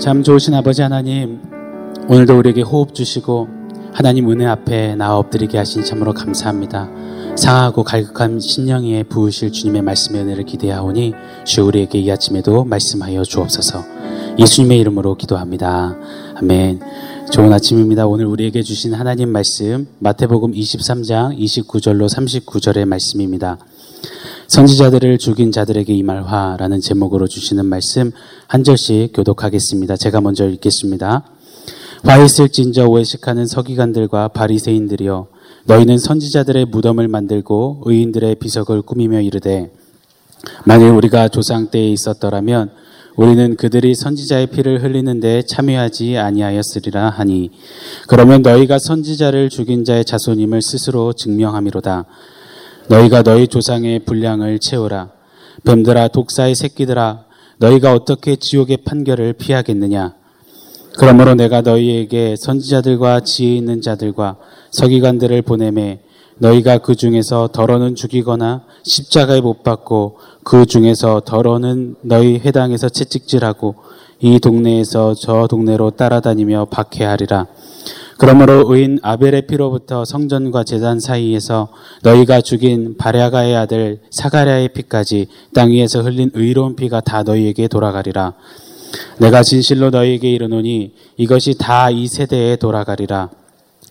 참 좋으신 아버지 하나님, 오늘도 우리에게 호흡 주시고 하나님 은혜 앞에 나와 엎드리게 하시니 참으로 감사합니다. 상하고 갈급한 심령에 부으실 주님의 말씀의 은혜를 기대하오니 주 우리에게 이 아침에도 말씀하여 주옵소서. 예수님의 이름으로 기도합니다. 아멘. 좋은 아침입니다. 오늘 우리에게 주신 하나님 말씀 마태복음 23장 29절로 39절의 말씀입니다. 선지자들을 죽인 자들에게 이말화라는 제목으로 주시는 말씀 한 절씩 교독하겠습니다. 제가 먼저 읽겠습니다. 화 있을진저 외식하는 서기관들과 바리새인들이여 너희는 선지자들의 무덤을 만들고 의인들의 비석을 꾸미며 이르되 만일 우리가 조상 때에 있었더라면 우리는 그들이 선지자의 피를 흘리는데 참여하지 아니하였으리라 하니 그러면 너희가 선지자를 죽인 자의 자손임을 스스로 증명함이로다 너희가 너희 조상의 분량을 채우라 뱀들아 독사의 새끼들아 너희가 어떻게 지옥의 판결을 피하겠느냐 그러므로 내가 너희에게 선지자들과 지혜 있는 자들과 서기관들을 보내매 너희가 그 중에서 덜어는 죽이거나 십자가에 못 박고 그 중에서 덜어는 너희 회당에서 채찍질하고 이 동네에서 저 동네로 따라다니며 박해하리라. 그러므로 의인 아벨의 피로부터 성전과 제단 사이에서 너희가 죽인 바랴가의 아들 사가랴의 피까지 땅 위에서 흘린 의로운 피가 다 너희에게 돌아가리라. 내가 진실로 너희에게 이르노니 이것이 다 이 세대에 돌아가리라.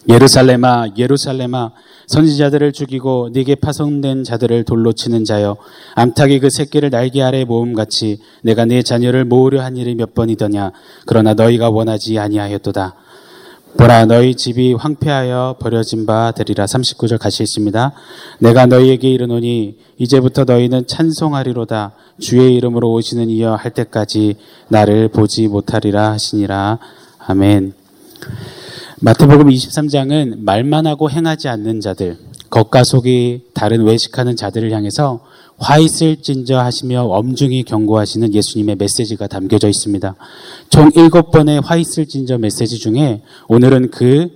예루살렘아 예루살렘아 선지자들을 죽이고 네게 파송된 자들을 돌로 치는 자여 암탉이 그 새끼를 날개 아래 모음같이 내가 네 자녀를 모으려 한 일이 몇 번이더냐 그러나 너희가 원하지 아니하였도다 보라 너희 집이 황폐하여 버려진 바 되리라. 39절 같이 있습니다. 내가 너희에게 이르노니 이제부터 너희는 찬송하리로다. 주의 이름으로 오시는 이여 할 때까지 나를 보지 못하리라 하시니라. 아멘. 마태복음 23장은 말만 하고 행하지 않는 자들, 겉과 속이 다른 외식하는 자들을 향해서 화 있을진저 하시며 엄중히 경고하시는 예수님의 메시지가 담겨져 있습니다. 총 일곱 번의 화 있을진저 메시지 중에 오늘은 그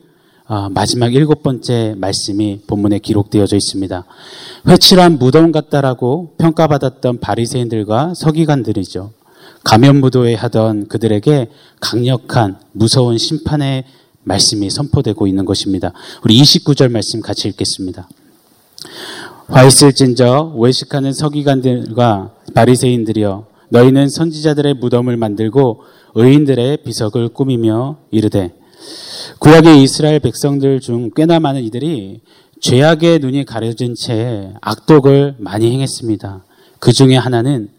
어, 마지막 일곱 번째 말씀이 본문에 기록되어져 있습니다. 회칠한 무덤 같다라고 평가받았던 바리새인들과 서기관들이죠. 가면무도에 하던 그들에게 강력한 무서운 심판의 말씀이 선포되고 있는 것입니다. 우리 29절 말씀 같이 읽겠습니다. 화 있을진저 외식하는 서기관들과 바리새인들이여 너희는 선지자들의 무덤을 만들고 의인들의 비석을 꾸미며 이르되 구약의 이스라엘 백성들 중 꽤나 많은 이들이 죄악의 눈이 가려진 채 악독을 많이 행했습니다. 그 중에 하나는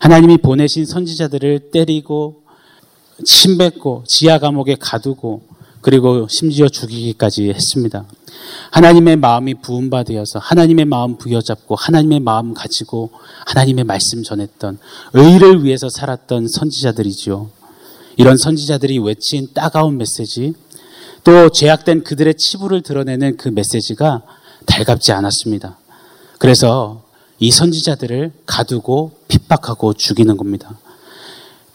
하나님이 보내신 선지자들을 때리고 침뱉고 지하 감옥에 가두고 그리고 심지어 죽이기까지 했습니다. 하나님의 마음이 부음받으어서 하나님의 마음 부여잡고 하나님의 마음 가지고 하나님의 말씀 전했던 의를 위해서 살았던 선지자들이죠. 이런 선지자들이 외친 따가운 메시지, 또 죄악된 그들의 치부를 드러내는 그 메시지가 달갑지 않았습니다. 그래서 이 선지자들을 가두고 핍박하고 죽이는 겁니다.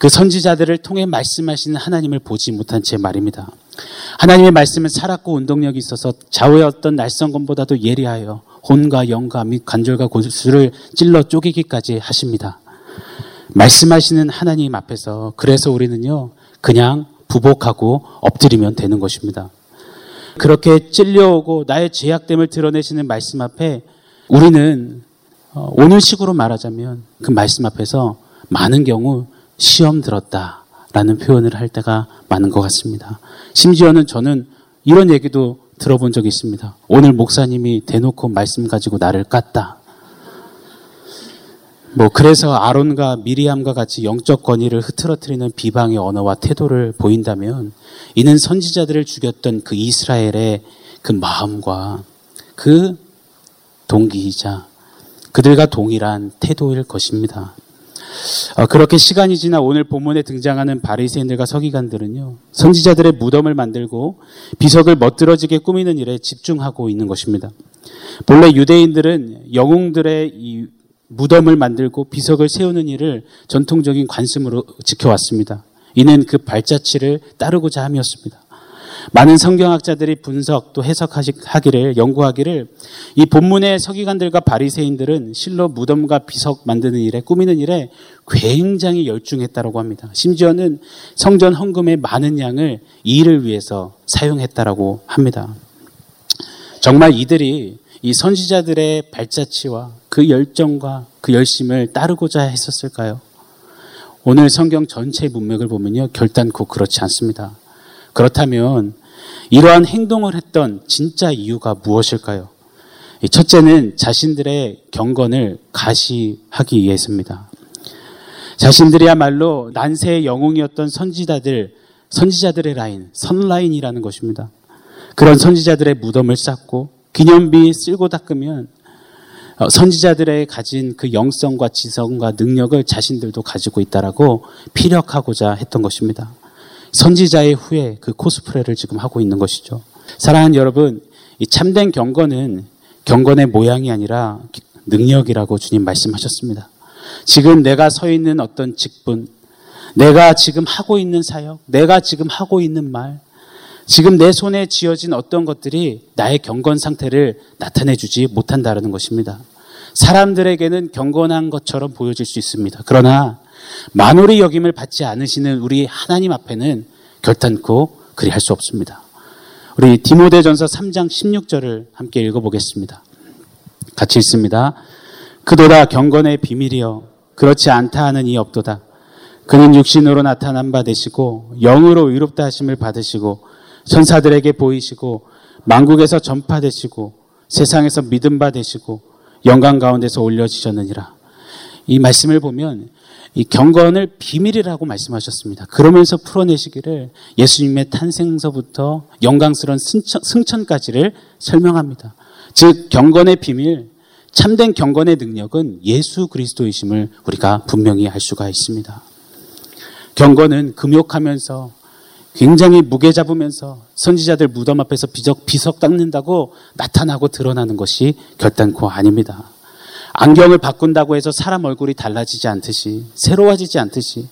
그 선지자들을 통해 말씀하시는 하나님을 보지 못한 채 말입니다. 하나님의 말씀은 살았고 운동력이 있어서 좌우의 어떤 날성검보다도 예리하여 혼과 영과 및 관절과 고수를 찔러 쪼개기까지 하십니다. 말씀하시는 하나님 앞에서 그래서 우리는요 그냥 부복하고 엎드리면 되는 것입니다. 그렇게 찔려오고 나의 죄악됨을 드러내시는 말씀 앞에 우리는 어, 오늘 식으로 말하자면 그 말씀 앞에서 많은 경우 시험 들었다라는 표현을 할 때가 많은 것 같습니다. 심지어는 저는 이런 얘기도 들어본 적이 있습니다. 오늘 목사님이 대놓고 말씀 가지고 나를 깠다. 뭐 그래서 아론과 미리암과 같이 영적 권위를 흐트러뜨리는 비방의 언어와 태도를 보인다면 이는 선지자들을 죽였던 그 이스라엘의 그 마음과 그 동기이자 그들과 동일한 태도일 것입니다. 어, 그렇게 시간이 지나 오늘 본문에 등장하는 바리새인들과 서기관들은요 선지자들의 무덤을 만들고 비석을 멋들어지게 꾸미는 일에 집중하고 있는 것입니다. 본래 유대인들은 영웅들의 이 무덤을 만들고 비석을 세우는 일을 전통적인 관습으로 지켜왔습니다. 이는 그 발자취를 따르고자 함이었습니다. 많은 성경학자들이 분석 또 해석하기를 연구하기를 이 본문의 서기관들과 바리새인들은 실로 무덤과 비석 만드는 일에 꾸미는 일에 굉장히 열중했다라고 합니다. 심지어는 성전 헌금의 많은 양을 이 일을 위해서 사용했다라고 합니다. 정말 이들이 이 선지자들의 발자취와 그 열정과 그 열심을 따르고자 했었을까요? 오늘 성경 전체 문맥을 보면요. 결단코 그렇지 않습니다. 그렇다면 이러한 행동을 했던 진짜 이유가 무엇일까요? 첫째는 자신들의 경건을 가시하기 위해서입니다. 자신들이야말로 난세의 영웅이었던 선지자들, 선지자들의 라인, 선라인이라는 것입니다. 그런 선지자들의 무덤을 쌓고 기념비 쓸고 닦으면 어, 선지자들의 가진 그 영성과 지성과 능력을 자신들도 가지고 있다라고 피력하고자 했던 것입니다. 선지자의 후에 그 코스프레를 지금 하고 있는 것이죠. 사랑하는 여러분, 이 참된 경건은 경건의 모양이 아니라 능력이라고 주님 말씀하셨습니다. 지금 내가 서 있는 어떤 직분, 내가 지금 하고 있는 사역, 내가 지금 하고 있는 말, 지금 내 손에 쥐어진 어떤 것들이 나의 경건 상태를 나타내 주지 못한다는 것입니다. 사람들에게는 경건한 것처럼 보여질 수 있습니다. 그러나 만월의 여김을 받지 않으시는 우리 하나님 앞에는 결단코 그리할 수 없습니다. 우리 디모데전서 3장 16절을 함께 읽어보겠습니다. 같이 읽습니다. 그도다 경건의 비밀이여 그렇지 않다 하는 이 없도다. 그는 육신으로 나타난 바 되시고 영으로 의롭다 하심을 받으시고 천사들에게 보이시고 만국에서 전파되시고 세상에서 믿음 받으시고 영광 가운데서 올려지셨느니라. 이 말씀을 보면 이 경건을 비밀이라고 말씀하셨습니다. 그러면서 풀어내시기를 예수님의 탄생서부터 영광스러운 승천, 까지를 설명합니다. 즉 경건의 비밀, 참된 경건의 능력은 예수 그리스도이심을 우리가 분명히 알 수가 있습니다. 경건은 금욕하면서 굉장히 무게 잡으면서 선지자들 무덤 앞에서 비적, 비석 닦는다고 나타나고 드러나는 것이 결단코 아닙니다. 안경을 바꾼다고 해서 사람 얼굴이 달라지지 않듯이, 새로워지지 않듯이,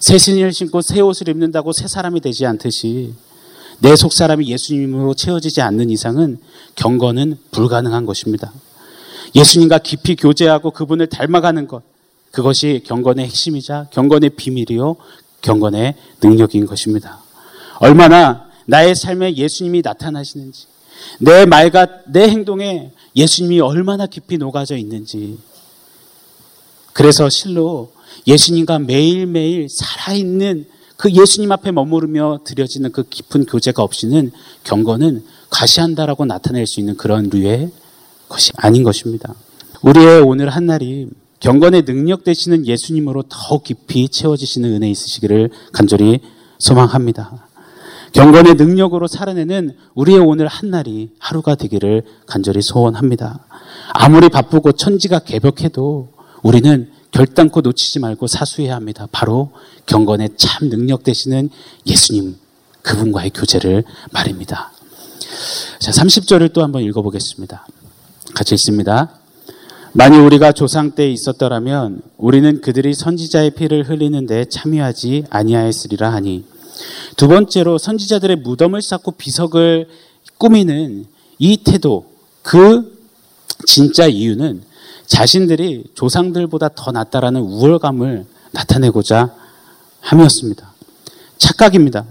새 신을 신고 새 옷을 입는다고 새 사람이 되지 않듯이, 내 속 사람이 예수님으로 채워지지 않는 이상은 경건은 불가능한 것입니다. 예수님과 깊이 교제하고 그분을 닮아가는 것, 그것이 경건의 핵심이자 경건의 비밀이요, 경건의 능력인 것입니다. 얼마나 나의 삶에 예수님이 나타나시는지, 내 말과 내 행동에 예수님이 얼마나 깊이 녹아져 있는지. 그래서 실로 예수님과 매일매일 살아있는 그 예수님 앞에 머무르며 드려지는 그 깊은 교제가 없이는 경건은 가시한다라고 나타낼 수 있는 그런 류의 것이 아닌 것입니다. 우리의 오늘 한날이 경건의 능력 되시는 예수님으로 더 깊이 채워지시는 은혜 있으시기를 간절히 소망합니다. 경건의 능력으로 살아내는 우리의 오늘 한날이 하루가 되기를 간절히 소원합니다. 아무리 바쁘고 천지가 개벽해도 우리는 결단코 놓치지 말고 사수해야 합니다. 바로 경건의 참 능력 되시는 예수님 그분과의 교제를 말입니다. 자, 30절을 또 한번 읽어보겠습니다. 같이 읽습니다. 만일 우리가 조상 때 있었더라면 우리는 그들이 선지자의 피를 흘리는데 참여하지 아니하였으리라 하니 두 번째로 선지자들의 무덤을 쌓고 비석을 꾸미는 이 태도, 그 진짜 이유는 자신들이 조상들보다 더 낫다라는 우월감을 나타내고자 함이었습니다. 착각입니다.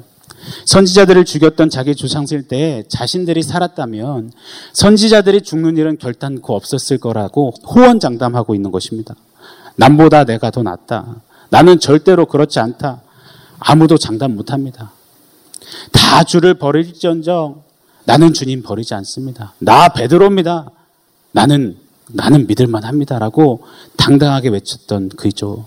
선지자들을 죽였던 자기 조상들 때 자신들이 살았다면 선지자들이 죽는 일은 결단코 없었을 거라고 호언장담하고 있는 것입니다. 남보다 내가 더 낫다. 나는 절대로 그렇지 않다. 아무도 장담 못 합니다. 다 주를 버릴지언정 나는 주님 버리지 않습니다. 나 베드로입니다. 나는 나는 믿을만 합니다라고 당당하게 외쳤던 그이죠.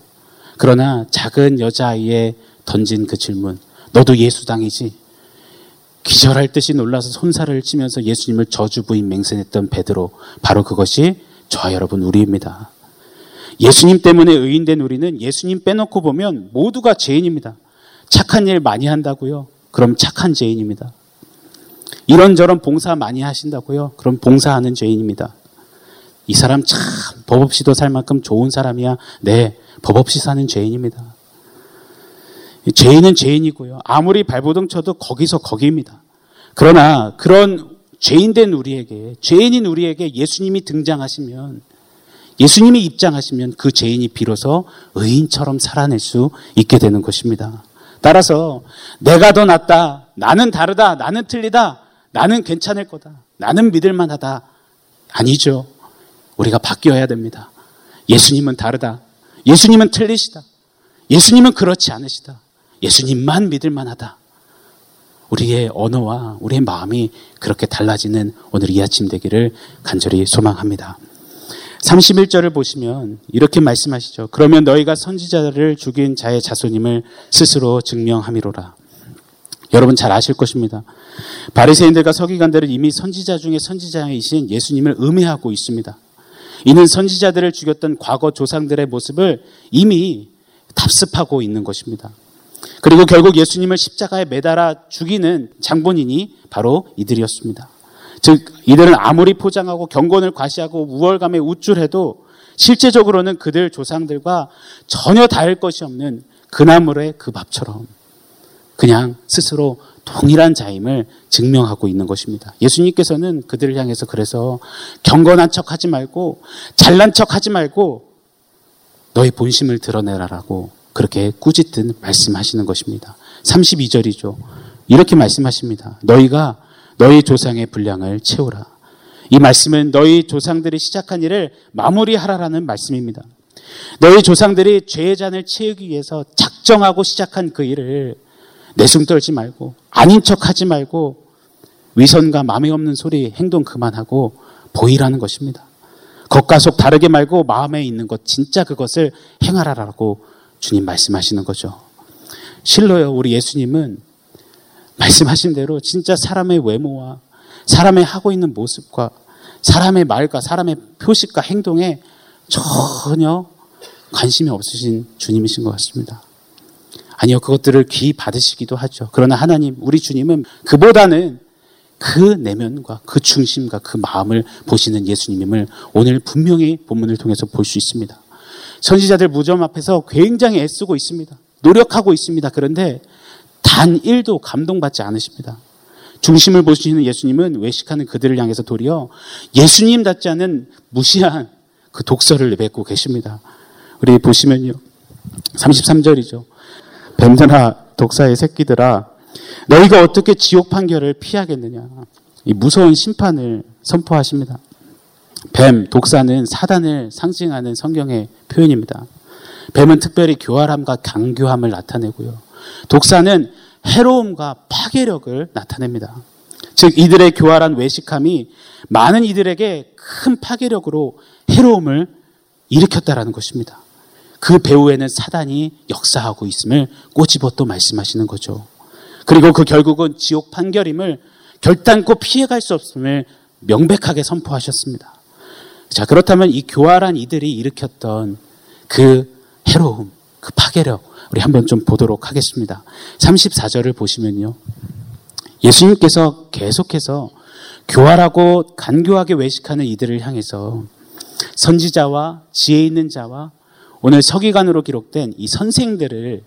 그러나 작은 여자아이에 던진 그 질문, 너도 예수당이지? 기절할 듯이 놀라서 손살을 치면서 예수님을 저주 부인 맹세했던 베드로, 바로 그것이 저와 여러분 우리입니다. 예수님 때문에 의인된 우리는 예수님 빼놓고 보면 모두가 죄인입니다. 착한 일 많이 한다고요? 그럼 착한 죄인입니다. 이런저런 봉사 많이 하신다고요? 그럼 봉사하는 죄인입니다. 이 사람 참 법 없이도 살 만큼 좋은 사람이야. 네, 법 없이 사는 죄인입니다. 죄인은 죄인이고요. 아무리 발버둥 쳐도 거기서 거기입니다. 그러나 그런 죄인된 우리에게, 죄인인 우리에게 예수님이 등장하시면, 예수님이 입장하시면 그 죄인이 비로소 의인처럼 살아낼 수 있게 되는 것입니다. 따라서 내가 더 낫다, 나는 다르다, 나는 틀리다, 나는 괜찮을 거다, 나는 믿을 만 하다. 아니죠. 우리가 바뀌어야 됩니다. 예수님은 다르다. 예수님은 틀리시다. 예수님은 그렇지 않으시다. 예수님만 믿을 만 하다. 우리의 언어와 우리의 마음이 그렇게 달라지는 오늘 이 아침 되기를 간절히 소망합니다. 31절을 보시면 이렇게 말씀하시죠. 그러면 너희가 선지자를 죽인 자의 자손임을 스스로 증명함이로라. 여러분 잘 아실 것입니다. 바리새인들과 서기관들은 이미 선지자 중에 선지자이신 예수님을 음해하고 있습니다. 이는 선지자들을 죽였던 과거 조상들의 모습을 이미 답습하고 있는 것입니다. 그리고 결국 예수님을 십자가에 매달아 죽이는 장본인이 바로 이들이었습니다. 즉 이들은 아무리 포장하고 경건을 과시하고 우월감에 우쭐해도 실제적으로는 그들 조상들과 전혀 다를 것이 없는 그 나물의 그 밥처럼 그냥 스스로 동일한 자임을 증명하고 있는 것입니다. 예수님께서는 그들을 향해서 그래서 경건한 척 하지 말고 잘난 척 하지 말고 너의 본심을 드러내라라고 그렇게 꾸짖듯 말씀하시는 것입니다. 32절이죠. 이렇게 말씀하십니다. 너희가 너희 조상의 분량을 채우라. 이 말씀은 너희 조상들이 시작한 일을 마무리하라라는 말씀입니다. 너희 조상들이 죄의 잔을 채우기 위해서 작정하고 시작한 그 일을 내숭 떨지 말고 아닌 척 하지 말고 위선과 마음에 없는 소리 행동 그만하고 보이라는 것입니다. 겉과 속 다르게 말고 마음에 있는 것 진짜 그것을 행하라라고 주님 말씀하시는 거죠. 실로요 우리 예수님은 말씀하신 대로 진짜 사람의 외모와 사람의 하고 있는 모습과 사람의 말과 사람의 표식과 행동에 전혀 관심이 없으신 주님이신 것 같습니다. 아니요, 그것들을 귀 받으시기도 하죠. 그러나 하나님, 우리 주님은 그보다는 그 내면과 그 중심과 그 마음을 보시는 예수님임을 오늘 분명히 본문을 통해서 볼 수 있습니다. 선지자들 무덤 앞에서 굉장히 애쓰고 있습니다. 노력하고 있습니다. 그런데 단 1도 감동받지 않으십니다. 중심을 보시는 예수님은 외식하는 그들을 향해서 도리어 예수님답지 않은 무시한 그 독서를 내뱉고 계십니다. 우리 보시면요. 33절이죠. 뱀들아 독사의 새끼들아 너희가 어떻게 지옥 판결을 피하겠느냐. 이 무서운 심판을 선포하십니다. 뱀, 독사는 사단을 상징하는 성경의 표현입니다. 뱀은 특별히 교활함과 강교함을 나타내고요. 독사는 해로움과 파괴력을 나타냅니다. 즉, 이들의 교활한 외식함이 많은 이들에게 큰 파괴력으로 해로움을 일으켰다라는 것입니다. 그 배후에는 사단이 역사하고 있음을 꼬집어 또 말씀하시는 거죠. 그리고 그 결국은 지옥 판결임을 결단코 피해갈 수 없음을 명백하게 선포하셨습니다. 자, 그렇다면 이 교활한 이들이 일으켰던 그 해로움, 그 파괴력, 우리 한번 좀 보도록 하겠습니다. 34절을 보시면요. 예수님께서 계속해서 교활하고 간교하게 외식하는 이들을 향해서 선지자와 지혜 있는 자와 오늘 서기관으로 기록된 이 선생들을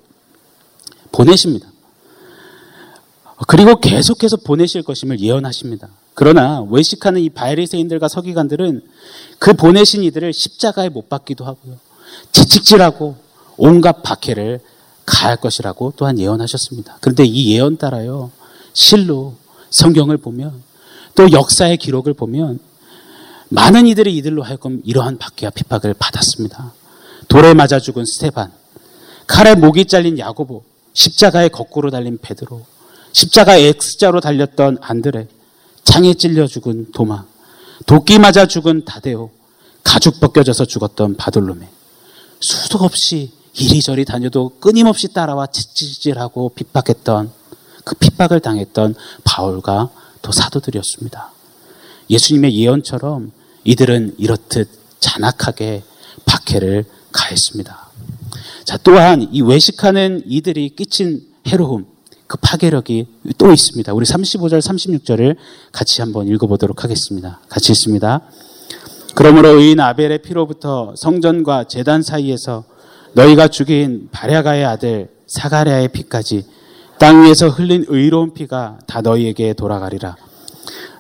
보내십니다. 그리고 계속해서 보내실 것임을 예언하십니다. 그러나 외식하는 이 바리새인들과 서기관들은 그 보내신 이들을 십자가에 못 박기도 하고요. 채찍질하고 온갖 박해를 가할 것이라고 또한 예언하셨습니다. 그런데 이 예언 따라요. 실로 성경을 보면 또 역사의 기록을 보면 많은 이들이 이들로 하여금 이러한 박해와 핍박을 받았습니다. 돌에 맞아 죽은 스테반, 칼에 목이 잘린 야고보, 십자가에 거꾸로 달린 베드로, 십자가 X자로 달렸던 안드레, 창에 찔려 죽은 도마, 도끼 맞아 죽은 다데오, 가죽 벗겨져서 죽었던 바돌로메. 수도 없이 이리저리 다녀도 끊임없이 따라와 찌질하고 핍박했던 그 핍박을 당했던 바울과 또 사도들이었습니다. 예수님의 예언처럼 이들은 이렇듯 잔악하게 박해를 가했습니다. 자, 또한 이 외식하는 이들이 끼친 해로움, 그 파괴력이 또 있습니다. 우리 35절, 36절을 같이 한번 읽어보도록 하겠습니다. 같이 읽습니다. 그러므로 의인 아벨의 피로부터 성전과 재단 사이에서 너희가 죽인 바랴가의 아들 사가랴의 피까지 땅 위에서 흘린 의로운 피가 다 너희에게 돌아가리라.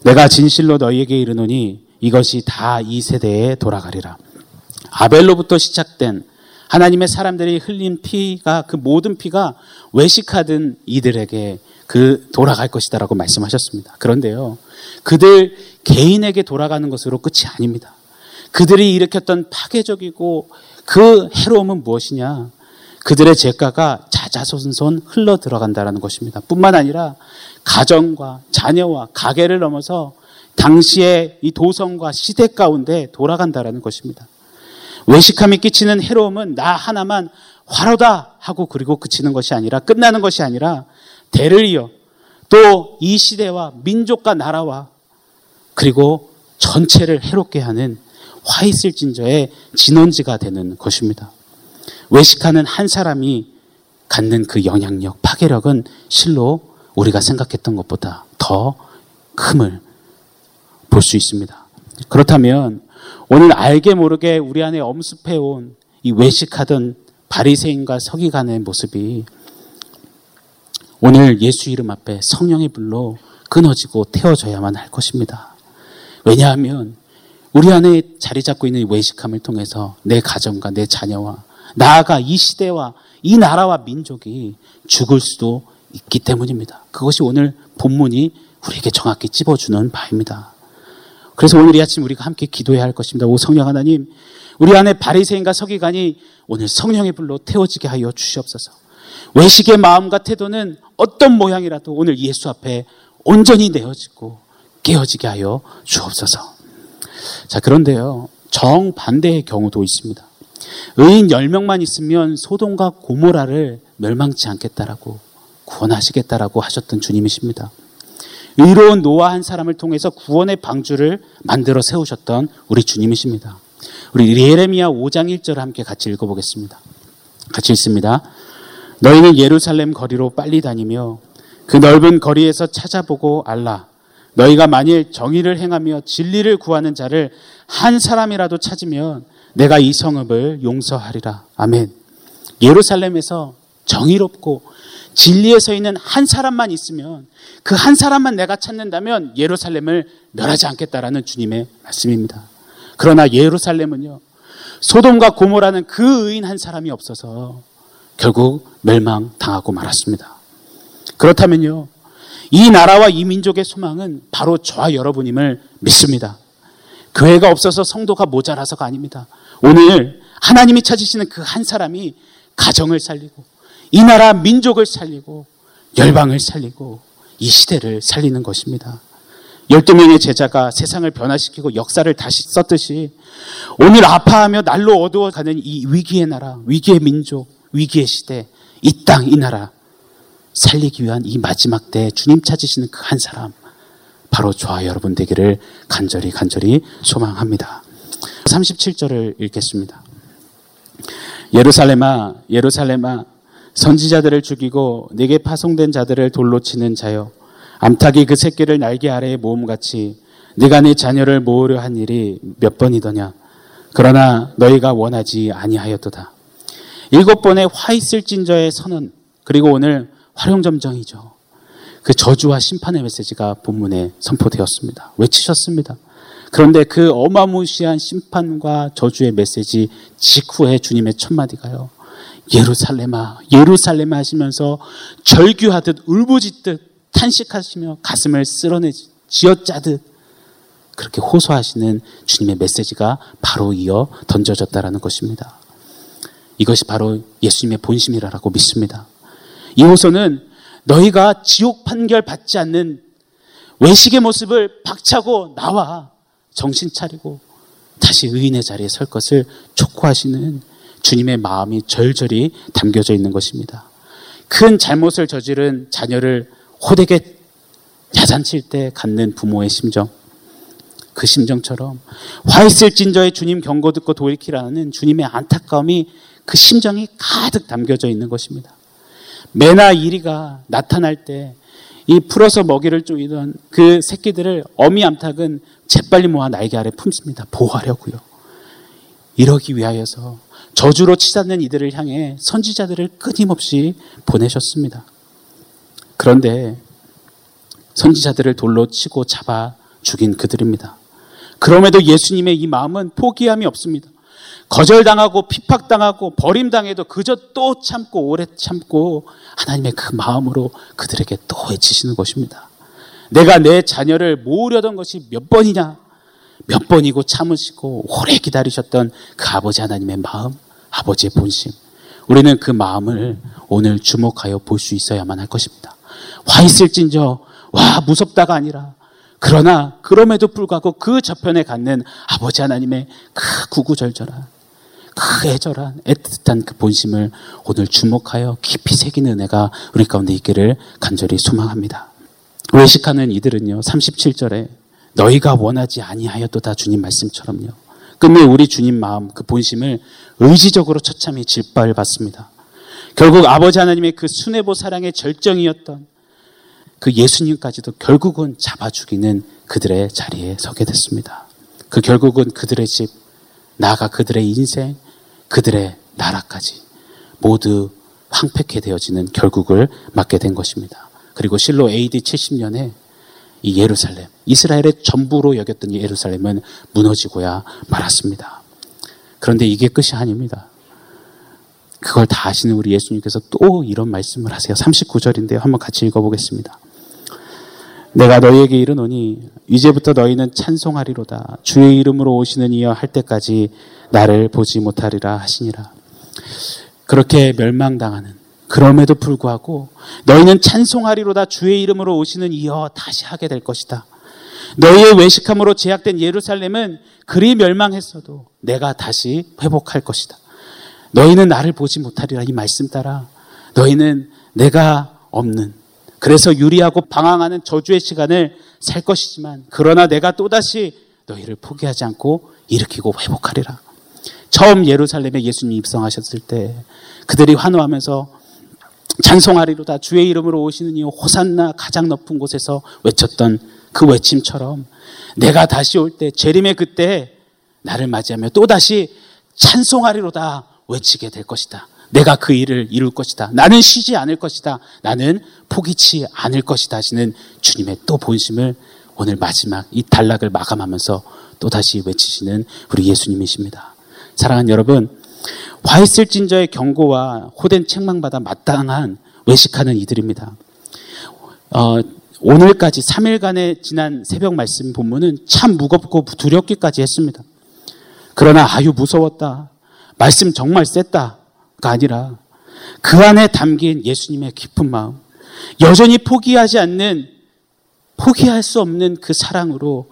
내가 진실로 너희에게 이르노니 이것이 다 이 세대에 돌아가리라. 아벨로부터 시작된 하나님의 사람들이 흘린 피가 그 모든 피가 외식하던 이들에게 그 돌아갈 것이다라고 말씀하셨습니다. 그런데요. 그들 개인에게 돌아가는 것으로 끝이 아닙니다. 그들이 일으켰던 파괴적이고 그 해로움은 무엇이냐? 그들의 죄가가 자자손손 흘러 들어간다라는 것입니다. 뿐만 아니라 가정과 자녀와 가게를 넘어서 당시의 이 도성과 시대 가운데 돌아간다라는 것입니다. 외식함이 끼치는 해로움은 나 하나만 화로다 하고 그리고 그치는 것이 아니라 끝나는 것이 아니라 대를 이어 또 이 시대와 민족과 나라와 그리고 전체를 해롭게 하는 화 있을 진저의 진원지가 되는 것입니다. 외식하는 한 사람이 갖는 그 영향력, 파괴력은 실로 우리가 생각했던 것보다 더 큼을 볼 수 있습니다. 그렇다면 오늘 알게 모르게 우리 안에 엄습해온 이 외식하던 바리새인과 서기관의 모습이 오늘 예수 이름 앞에 성령의 불로 끊어지고 태워져야만 할 것입니다. 왜냐하면 우리 안에 자리 잡고 있는 외식함을 통해서 내 가정과 내 자녀와 나아가 이 시대와 이 나라와 민족이 죽을 수도 있기 때문입니다. 그것이 오늘 본문이 우리에게 정확히 찝어주는 바입니다. 그래서 오늘 이 아침 우리가 함께 기도해야 할 것입니다. 오 성령 하나님, 우리 안에 바리새인과 서기관이 오늘 성령의 불로 태워지게 하여 주시옵소서. 외식의 마음과 태도는 어떤 모양이라도 오늘 예수 앞에 온전히 내어지고 깨어지게 하여 주옵소서. 자, 그런데요. 정반대의 경우도 있습니다. 의인 10명만 있으면 소돔과 고모라를 멸망치 않겠다라고 구원하시겠다라고 하셨던 주님이십니다. 의로운 노아 한 사람을 통해서 구원의 방주를 만들어 세우셨던 우리 주님이십니다. 우리 예레미야 5장 1절을 함께 같이 읽어보겠습니다. 같이 읽습니다. 너희는 예루살렘 거리로 빨리 다니며 그 넓은 거리에서 찾아보고 알라. 너희가 만일 정의를 행하며 진리를 구하는 자를 한 사람이라도 찾으면 내가 이 성읍을 용서하리라. 아멘. 예루살렘에서 정의롭고 진리에 서 있는 한 사람만 있으면 그 한 사람만 내가 찾는다면 예루살렘을 멸하지 않겠다라는 주님의 말씀입니다. 그러나 예루살렘은요, 소돔과 고모라는 그 의인 한 사람이 없어서 결국 멸망당하고 말았습니다. 그렇다면요, 이 나라와 이 민족의 소망은 바로 저와 여러분임을 믿습니다. 교회가 없어서 성도가 모자라서가 아닙니다. 오늘 하나님이 찾으시는 그 한 사람이 가정을 살리고 이 나라 민족을 살리고 열방을 살리고 이 시대를 살리는 것입니다. 12명의 제자가 세상을 변화시키고 역사를 다시 썼듯이 오늘 아파하며 날로 어두워가는 이 위기의 나라, 위기의 민족, 위기의 시대, 이 땅, 이 나라 살리기 위한 이 마지막 때 주님 찾으시는 그 한 사람, 바로 저와 여러분 되기를 간절히 간절히 소망합니다. 37절을 읽겠습니다. 예루살렘아, 예루살렘아, 선지자들을 죽이고 내게 파송된 자들을 돌로 치는 자여 암탉이 그 새끼를 날개 아래에 모음같이 네가 네 자녀를 모으려 한 일이 몇 번이더냐 그러나 너희가 원하지 아니하였도다 일곱 번의 화 있을 진저의 선언 그리고 오늘 활용점정이죠 그 저주와 심판의 메시지가 본문에 선포되었습니다 외치셨습니다 그런데 그 어마무시한 심판과 저주의 메시지 직후에 주님의 첫 마디가요 예루살렘아, 예루살렘 하시면서 절규하듯 울부짖듯 탄식하시며 가슴을 쓸어내 쥐어짜듯 그렇게 호소하시는 주님의 메시지가 바로 이어 던져졌다라는 것입니다. 이것이 바로 예수님의 본심이라고 믿습니다. 이 호소는 너희가 지옥 판결 받지 않는 외식의 모습을 박차고 나와 정신 차리고 다시 의인의 자리에 설 것을 촉구하시는 주님의 마음이 절절히 담겨져 있는 것입니다. 큰 잘못을 저지른 자녀를 호되게 야단칠 때 갖는 부모의 심정. 그 심정처럼 화 있을 진저의 주님 경고 듣고 돌이키라는 주님의 안타까움이 그 심정이 가득 담겨져 있는 것입니다. 매나 이리가 나타날 때 이 풀어서 먹이를 쪼이던 그 새끼들을 어미 암탉은 재빨리 모아 날개 아래 품습니다. 보호하려고요. 이러기 위하여서 저주로 치닫는 이들을 향해 선지자들을 끊임없이 보내셨습니다. 그런데 선지자들을 돌로 치고 잡아 죽인 그들입니다. 그럼에도 예수님의 이 마음은 포기함이 없습니다. 거절당하고 핍박당하고 버림당해도 그저 또 참고 오래 참고 하나님의 그 마음으로 그들에게 또 외치시는 것입니다. 내가 내 자녀를 모으려던 것이 몇 번이냐? 몇 번이고 참으시고 오래 기다리셨던 그 아버지 하나님의 마음, 아버지의 본심. 우리는 그 마음을 오늘 주목하여 볼 수 있어야만 할 것입니다. 와 있을진저, 와 무섭다가 아니라 그러나 그럼에도 불구하고 그 저편에 갖는 아버지 하나님의 그 구구절절한 그 애절한 애틋한 그 본심을 오늘 주목하여 깊이 새기는 은혜가 우리 가운데 있기를 간절히 소망합니다. 외식하는 이들은요 37절에 너희가 원하지 아니하였도다 주님 말씀처럼요. 끝내 우리 주님 마음 그 본심을 의지적으로 처참히 질발받습니다. 결국 아버지 하나님의 그 순애보 사랑의 절정이었던 그 예수님까지도 결국은 잡아 죽이는 그들의 자리에 서게 됐습니다. 그 결국은 그들의 집, 나아가 그들의 인생, 그들의 나라까지 모두 황폐케 되어지는 결국을 맞게 된 것입니다. 그리고 실로 AD 70년에 이 예루살렘, 이스라엘의 전부로 여겼던 예루살렘은 무너지고야 말았습니다. 그런데 이게 끝이 아닙니다. 그걸 다 아시는 우리 예수님께서 또 이런 말씀을 하세요. 39절인데요. 한번 같이 읽어보겠습니다. 내가 너희에게 이르노니 이제부터 너희는 찬송하리로다. 주의 이름으로 오시는 이여 할 때까지 나를 보지 못하리라 하시니라. 그렇게 멸망당하는 그럼에도 불구하고 너희는 찬송하리로다 주의 이름으로 오시는 이여 다시 하게 될 것이다. 너희의 외식함으로 제약된 예루살렘은 그리 멸망했어도 내가 다시 회복할 것이다. 너희는 나를 보지 못하리라 이 말씀 따라 너희는 내가 없는 그래서 유리하고 방황하는 저주의 시간을 살 것이지만 그러나 내가 또다시 너희를 포기하지 않고 일으키고 회복하리라. 처음 예루살렘에 예수님이 입성하셨을 때 그들이 환호하면서 찬송하리로다 주의 이름으로 오시는 이 호산나 가장 높은 곳에서 외쳤던 그 외침처럼 내가 다시 올 때 재림의 그때 나를 맞이하며 또 다시 찬송하리로다 외치게 될 것이다. 내가 그 일을 이룰 것이다. 나는 쉬지 않을 것이다. 나는 포기치 않을 것이다 하시는 주님의 또 본심을 오늘 마지막 이 단락을 마감하면서 또다시 외치시는 우리 예수님이십니다. 사랑하는 여러분, 화 있을 진저의 경고와 호된 책망받아 마땅한 외식하는 이들입니다. 어, 오늘까지 3일간의 지난 새벽 말씀 본문은 참 무겁고 두렵기까지 했습니다. 그러나 아유 무서웠다. 말씀 정말 셌다가 아니라 그 안에 담긴 예수님의 깊은 마음, 여전히 포기하지 않는 포기할 수 없는 그 사랑으로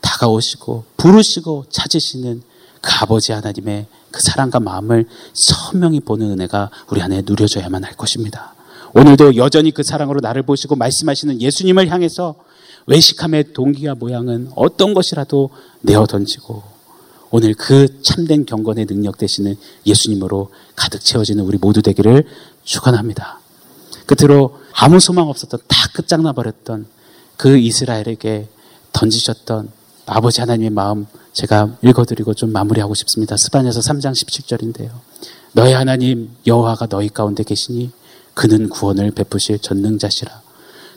다가오시고 부르시고 찾으시는 그 아버지 하나님의 그 사랑과 마음을 선명히 보는 은혜가 우리 안에 누려져야만 할 것입니다. 오늘도 여전히 그 사랑으로 나를 보시고 말씀하시는 예수님을 향해서 외식함의 동기와 모양은 어떤 것이라도 내어 던지고 오늘 그 참된 경건의 능력 되시는 예수님으로 가득 채워지는 우리 모두 되기를 축원합니다. 끝으로 아무 소망 없었던 다 끝장나 버렸던 그 이스라엘에게 던지셨던 아버지 하나님의 마음 제가 읽어드리고 좀 마무리하고 싶습니다. 스바냐서 3장 17절인데요. 너희 하나님 여호와가 너희 가운데 계시니 그는 구원을 베푸실 전능자시라.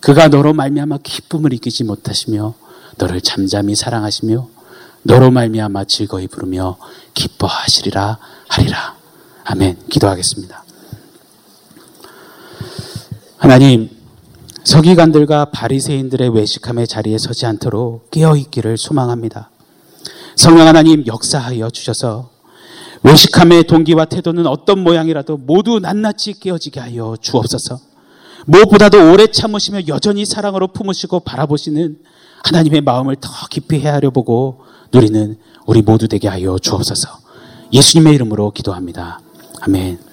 그가 너로 말미암아 기쁨을 이기지 못하시며 너를 잠잠히 사랑하시며 너로 말미암아 즐거이 부르며 기뻐하시리라 하리라. 아멘. 기도하겠습니다. 하나님 서기관들과 바리새인들의 외식함의 자리에 서지 않도록 깨어 있기를 소망합니다. 성령 하나님 역사하여 주셔서 외식함의 동기와 태도는 어떤 모양이라도 모두 낱낱이 깨어지게 하여 주옵소서. 무엇보다도 오래 참으시며 여전히 사랑으로 품으시고 바라보시는 하나님의 마음을 더 깊이 헤아려 보고 누리는 우리 모두 되게 하여 주옵소서. 예수님의 이름으로 기도합니다. 아멘.